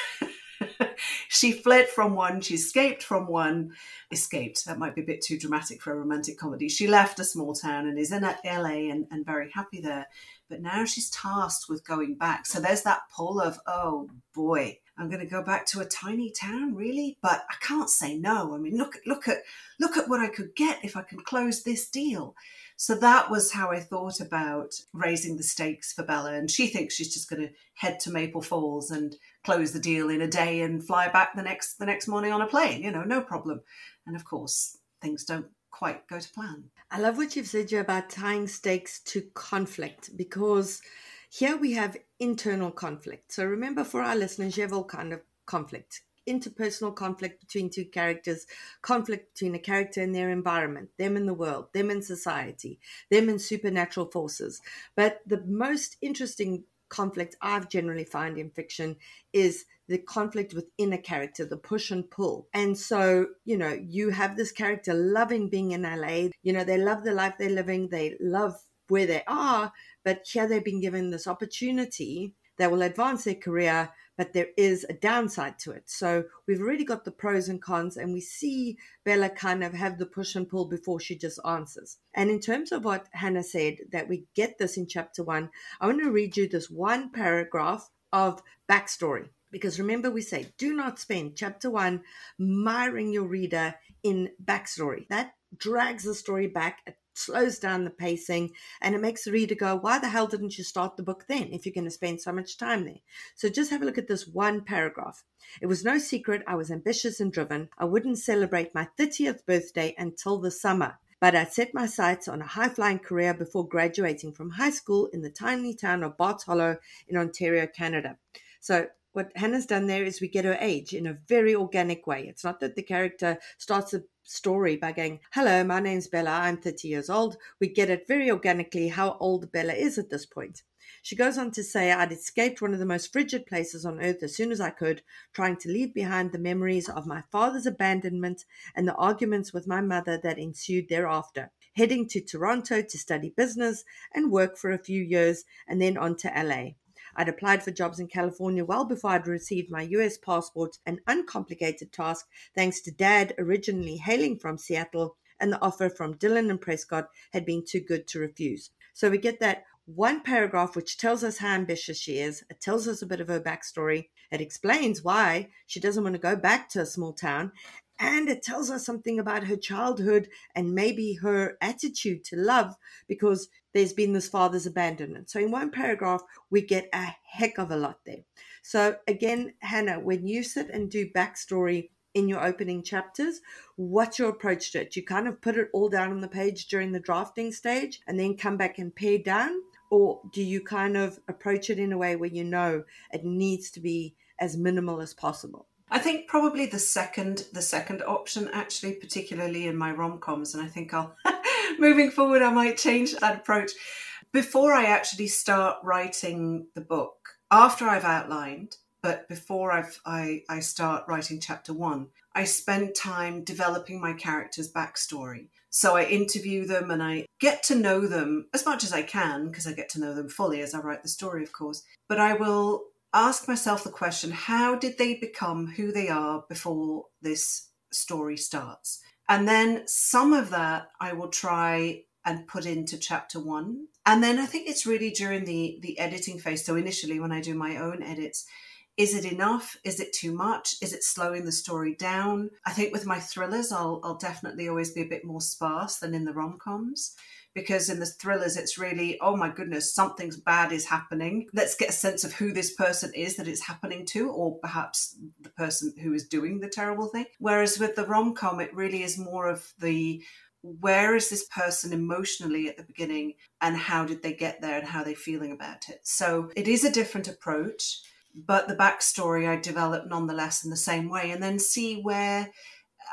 she fled from one, she escaped from one, escaped. That might be a bit too dramatic for a romantic comedy. She left a small town and is in LA and, and very happy there. But now she's tasked with going back. So there's that pull of, oh boy, I'm going to go back to a tiny town, really? But I can't say no. I mean, look, look at, look at what I could get if I can close this deal. So that was how I thought about raising the stakes for Bella. And she thinks she's just going to head to Maple Falls and close the deal in a day and fly back the next the next morning on a plane. You know, no problem. And of course, things don't quite go to plan. I love what you've said, about tying stakes to conflict because here we have internal conflict. So remember, for our listeners, you have all kind of conflict interpersonal conflict between two characters, conflict between a character and their environment, them in the world, them in society, them in supernatural forces. But the most interesting conflict I've generally found in fiction is the conflict within a character, the push and pull. And so, you know, you have this character loving being in LA. You know, they love the life they're living, they love where they are, but here they've been given this opportunity that will advance their career, but there is a downside to it. So we've already got the pros and cons, and we see Bella kind of have the push and pull before she just answers. And in terms of what Hannah said, that we get this in chapter one, I want to read you this one paragraph of backstory. Because remember, we say do not spend chapter one miring your reader in backstory. That drags the story back slows down the pacing and it makes the reader go, why the hell didn't you start the book then if you're going to spend so much time there? So just have a look at this one paragraph. It was no secret I was ambitious and driven. I wouldn't celebrate my 30th birthday until the summer. But I'd set my sights on a high flying career before graduating from high school in the tiny town of Bart's Hollow in Ontario, Canada. So what Hannah's done there is we get her age in a very organic way. It's not that the character starts a story by going, Hello, my name's Bella, I'm 30 years old. We get it very organically how old Bella is at this point. She goes on to say, I'd escaped one of the most frigid places on earth as soon as I could, trying to leave behind the memories of my father's abandonment and the arguments with my mother that ensued thereafter. Heading to Toronto to study business and work for a few years, and then on to LA. I'd applied for jobs in California well before I'd received my US passport, an uncomplicated task thanks to dad originally hailing from Seattle, and the offer from Dylan and Prescott had been too good to refuse. So we get that one paragraph which tells us how ambitious she is. It tells us a bit of her backstory. It explains why she doesn't want to go back to a small town. And it tells us something about her childhood and maybe her attitude to love because there's been this father's abandonment. So in one paragraph, we get a heck of a lot there. So again, Hannah, when you sit and do backstory in your opening chapters, what's your approach to it? You kind of put it all down on the page during the drafting stage and then come back and pare down? Or do you kind of approach it in a way where you know it needs to be as minimal as possible? I think probably the second the second option actually particularly in my rom-coms and I think I'll moving forward I might change that approach before I actually start writing the book after I've outlined but before I've, I, I start writing chapter one, I spend time developing my character's backstory. So I interview them and I get to know them as much as I can because I get to know them fully as I write the story, of course. But I will ask myself the question how did they become who they are before this story starts? And then some of that I will try and put into chapter one. And then I think it's really during the the editing phase. So initially when I do my own edits, is it enough? Is it too much? Is it slowing the story down? I think with my thrillers, I'll, I'll definitely always be a bit more sparse than in the rom coms because in the thrillers, it's really, oh my goodness, something's bad is happening. Let's get a sense of who this person is that it's happening to, or perhaps the person who is doing the terrible thing. Whereas with the rom com, it really is more of the where is this person emotionally at the beginning and how did they get there and how are they're feeling about it. So it is a different approach but the backstory I develop nonetheless in the same way, and then see where,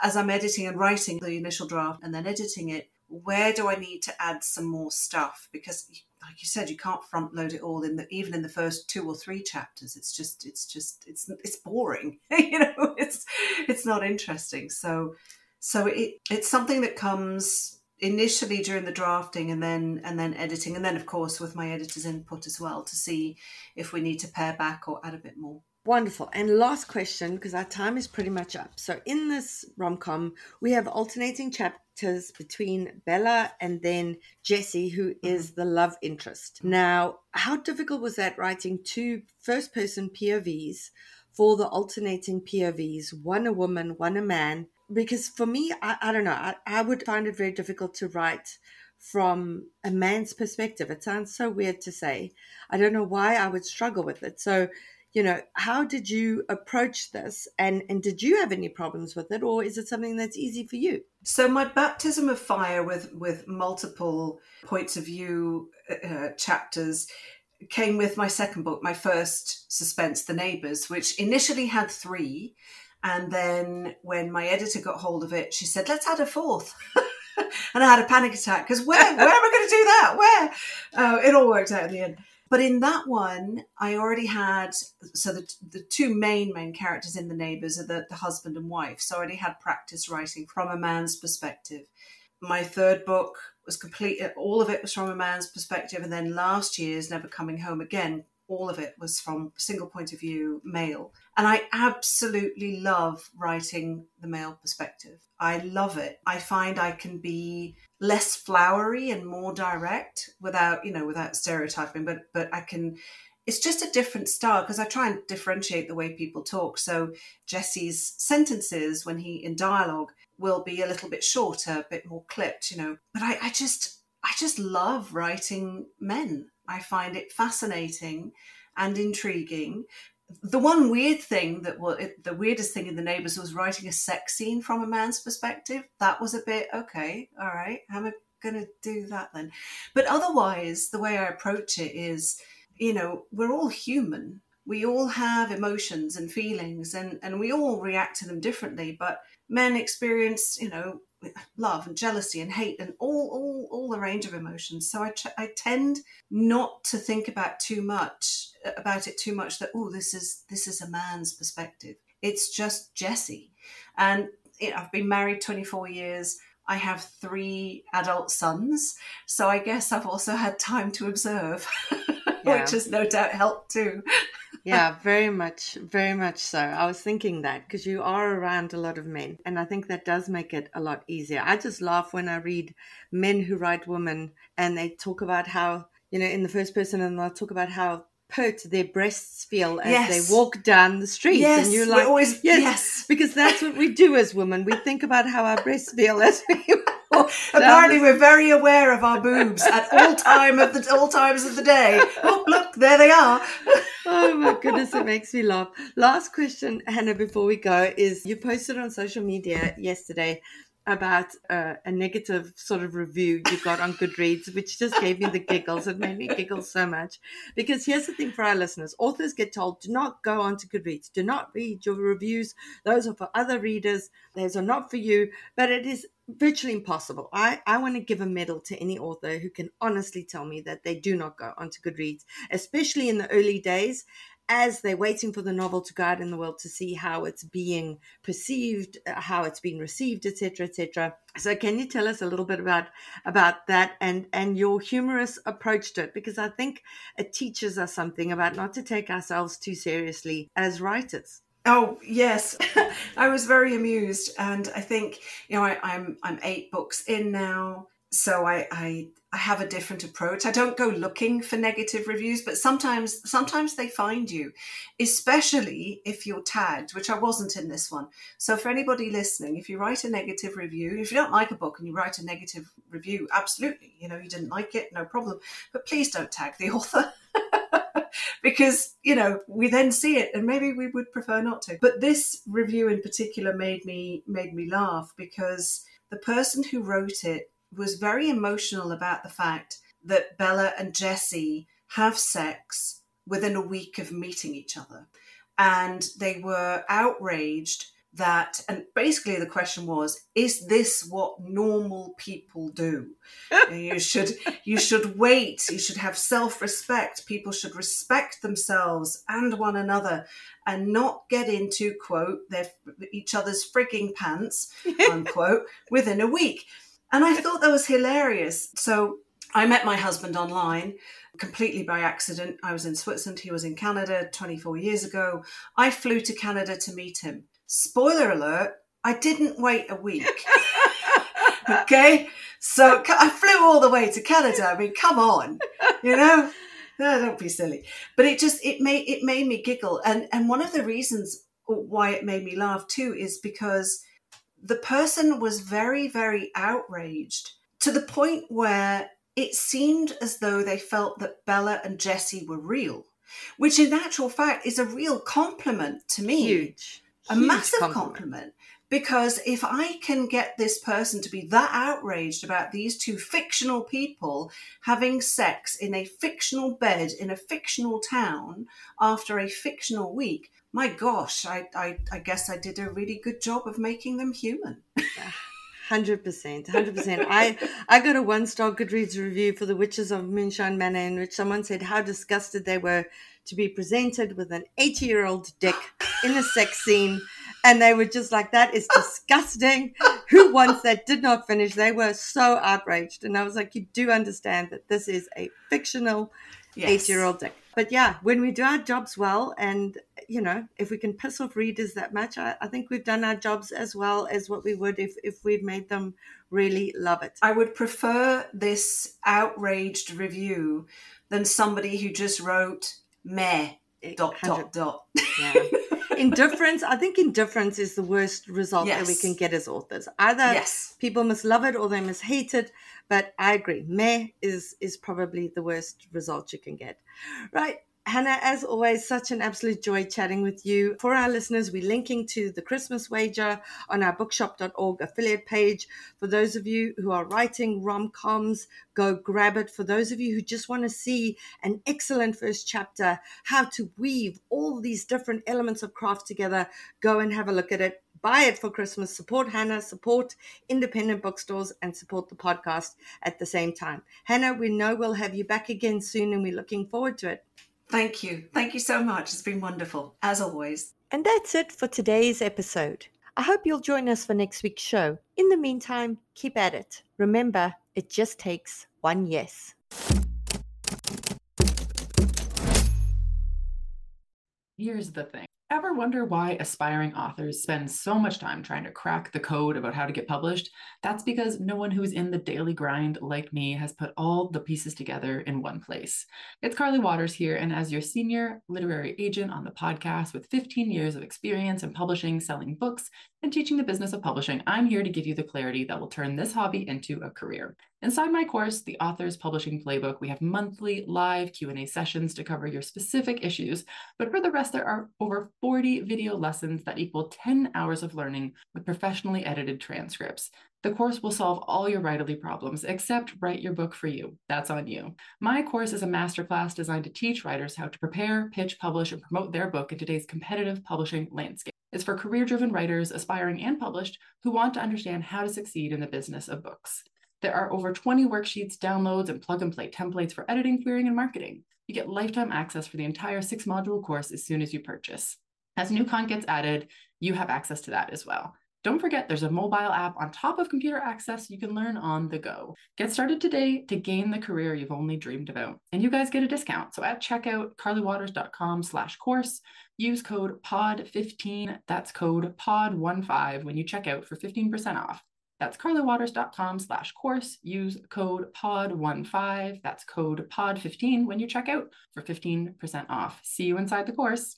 as I'm editing and writing the initial draft and then editing it, where do I need to add some more stuff? Because, like you said, you can't front load it all in the even in the first two or three chapters. It's just, it's just, it's it's boring. you know, it's it's not interesting. So, so it it's something that comes initially during the drafting and then and then editing and then of course with my editor's input as well to see if we need to pare back or add a bit more Wonderful. And last question, because our time is pretty much up. So, in this rom com, we have alternating chapters between Bella and then Jesse, who mm-hmm. is the love interest. Now, how difficult was that writing two first person POVs for the alternating POVs, one a woman, one a man, because for me, I, I don't know, I, I would find it very difficult to write from a man's perspective. It sounds so weird to say. I don't know why I would struggle with it. So, you know, how did you approach this and, and did you have any problems with it or is it something that's easy for you? So my baptism of fire with, with multiple points of view uh, chapters came with my second book, my first suspense, The Neighbours, which initially had three and then when my editor got hold of it, she said, let's add a fourth. and I had a panic attack because where, where am I going to do that? Where? Uh, it all worked out in the end. But in that one, I already had so the the two main main characters in the neighbors are the, the husband and wife. So I already had practice writing from a man's perspective. My third book was complete; all of it was from a man's perspective, and then last year's Never Coming Home Again all of it was from single point of view male. And I absolutely love writing the male perspective. I love it. I find I can be less flowery and more direct without, you know, without stereotyping, but but I can it's just a different style because I try and differentiate the way people talk. So Jesse's sentences when he in dialogue will be a little bit shorter, a bit more clipped, you know. But I, I just I just love writing men. I find it fascinating and intriguing. The one weird thing that was the weirdest thing in the neighbors was writing a sex scene from a man's perspective. That was a bit okay, all right. How am I going to do that then? But otherwise, the way I approach it is, you know, we're all human. We all have emotions and feelings, and and we all react to them differently. But men experience, you know, love and jealousy and hate and all all all the range of emotions. So i i tend not to think about too much about it too much that oh this is this is a man's perspective. It's just jesse and you know, i've been married 24 years. I have three adult sons. So i guess i've also had time to observe yeah. which has no doubt helped too yeah, very much, very much so. I was thinking that because you are around a lot of men, and I think that does make it a lot easier. I just laugh when I read men who write women and they talk about how, you know, in the first person, and they'll talk about how pert their breasts feel as yes. they walk down the street. Yes, and you're like, always, yes, yes, because that's what we do as women. We think about how our breasts feel as we walk. Apparently, we're very aware of our boobs at all time of the all times of the day. Oh, look, there they are. Oh my goodness, it makes me laugh. Last question, Hannah, before we go, is you posted on social media yesterday about uh, a negative sort of review you got on Goodreads, which just gave me the giggles. It made me giggle so much. Because here's the thing for our listeners authors get told do not go onto Goodreads, do not read your reviews. Those are for other readers, those are not for you. But it is virtually impossible. I, I want to give a medal to any author who can honestly tell me that they do not go onto Goodreads, especially in the early days as they're waiting for the novel to go out in the world to see how it's being perceived, uh, how it's being received, etc., etc. So, can you tell us a little bit about about that and and your humorous approach to it? Because I think it teaches us something about not to take ourselves too seriously as writers. Oh yes, I was very amused, and I think you know I, I'm I'm eight books in now, so I, I I have a different approach. I don't go looking for negative reviews, but sometimes sometimes they find you, especially if you're tagged, which I wasn't in this one. So for anybody listening, if you write a negative review, if you don't like a book and you write a negative review, absolutely, you know, you didn't like it, no problem. But please don't tag the author. Because you know we then see it and maybe we would prefer not to but this review in particular made me made me laugh because the person who wrote it was very emotional about the fact that Bella and Jesse have sex within a week of meeting each other. And they were outraged that, and basically the question was, is this what normal people do? you should, you should wait. You should have self-respect. People should respect themselves and one another, and not get into quote their each other's frigging pants unquote within a week. And I thought that was hilarious. So I met my husband online completely by accident. I was in Switzerland, he was in Canada 24 years ago. I flew to Canada to meet him. Spoiler alert, I didn't wait a week. okay? So I flew all the way to Canada. I mean, come on, you know? No, don't be silly. But it just it made it made me giggle. And and one of the reasons why it made me laugh too is because the person was very, very outraged to the point where it seemed as though they felt that Bella and Jesse were real, which in actual fact is a real compliment to me. Huge. A massive compliment. compliment. Because if I can get this person to be that outraged about these two fictional people having sex in a fictional bed in a fictional town after a fictional week, my gosh, I, I, I guess I did a really good job of making them human. Hundred percent, hundred percent. I I got a one star Goodreads review for The Witches of Moonshine Manor, in which someone said how disgusted they were to be presented with an eighty year old dick in a sex scene, and they were just like, "That is disgusting." Who wants that? Did not finish. They were so outraged, and I was like, "You do understand that this is a fictional Yes. eight year old dick." But yeah, when we do our jobs well, and you know, if we can piss off readers that much, I, I think we've done our jobs as well as what we would if if we've made them really love it. I would prefer this outraged review than somebody who just wrote meh dot dot dot. Yeah. indifference, I think indifference is the worst result that we can get as authors. Either Yes. people must love it or they must hate it. But I agree, meh is is probably the worst result you can get. Right. Hannah, as always, such an absolute joy chatting with you. For our listeners, we're linking to the Christmas wager on our bookshop.org affiliate page. For those of you who are writing rom coms, go grab it. For those of you who just want to see an excellent first chapter, how to weave all these different elements of craft together, go and have a look at it. Buy it for Christmas. Support Hannah, support independent bookstores, and support the podcast at the same time. Hannah, we know we'll have you back again soon, and we're looking forward to it. Thank you. Thank you so much. It's been wonderful, as always. And that's it for today's episode. I hope you'll join us for next week's show. In the meantime, keep at it. Remember, it just takes one yes. Here's the thing. Ever wonder why aspiring authors spend so much time trying to crack the code about how to get published? That's because no one who's in the daily grind like me has put all the pieces together in one place. It's Carly Watters here, and as your senior literary agent on the podcast with 15 years of experience in publishing, selling books, and teaching the business of publishing, I'm here to give you the clarity that will turn this hobby into a career. Inside my course, The Author's Publishing Playbook, we have monthly live Q&A sessions to cover your specific issues, but for the rest, there are over 40 video lessons that equal 10 hours of learning with professionally edited transcripts. The course will solve all your writerly problems, except write your book for you. That's on you. My course is a masterclass designed to teach writers how to prepare, pitch, publish, and promote their book in today's competitive publishing landscape. It's for career driven writers, aspiring and published, who want to understand how to succeed in the business of books. There are over 20 worksheets, downloads, and plug and play templates for editing, querying, and marketing. You get lifetime access for the entire six module course as soon as you purchase. As new content gets added, you have access to that as well. Don't forget, there's a mobile app on top of computer access you can learn on the go. Get started today to gain the career you've only dreamed about. And you guys get a discount. So at checkout, carlywatters.com slash course, use code POD15, that's code POD15 when you check out for 15% off. That's carlywatters.com slash course. Use code POD15, that's code POD15 when you check out for 15% off. See you inside the course.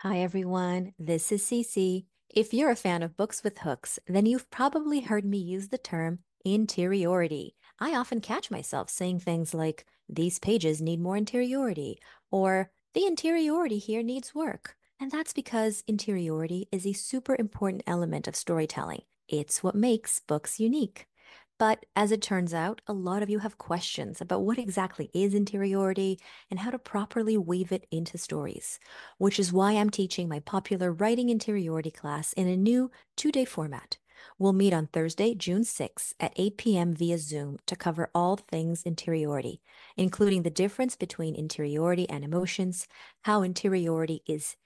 Hi, everyone. This is Cece. If you're a fan of books with hooks, then you've probably heard me use the term interiority. I often catch myself saying things like, these pages need more interiority, or the interiority here needs work. And that's because interiority is a super important element of storytelling. It's what makes books unique. But as it turns out, a lot of you have questions about what exactly is interiority and how to properly weave it into stories, which is why I'm teaching my popular writing interiority class in a new two day format. We'll meet on Thursday, June 6 at 8 p.m. via Zoom to cover all things interiority, including the difference between interiority and emotions, how interiority is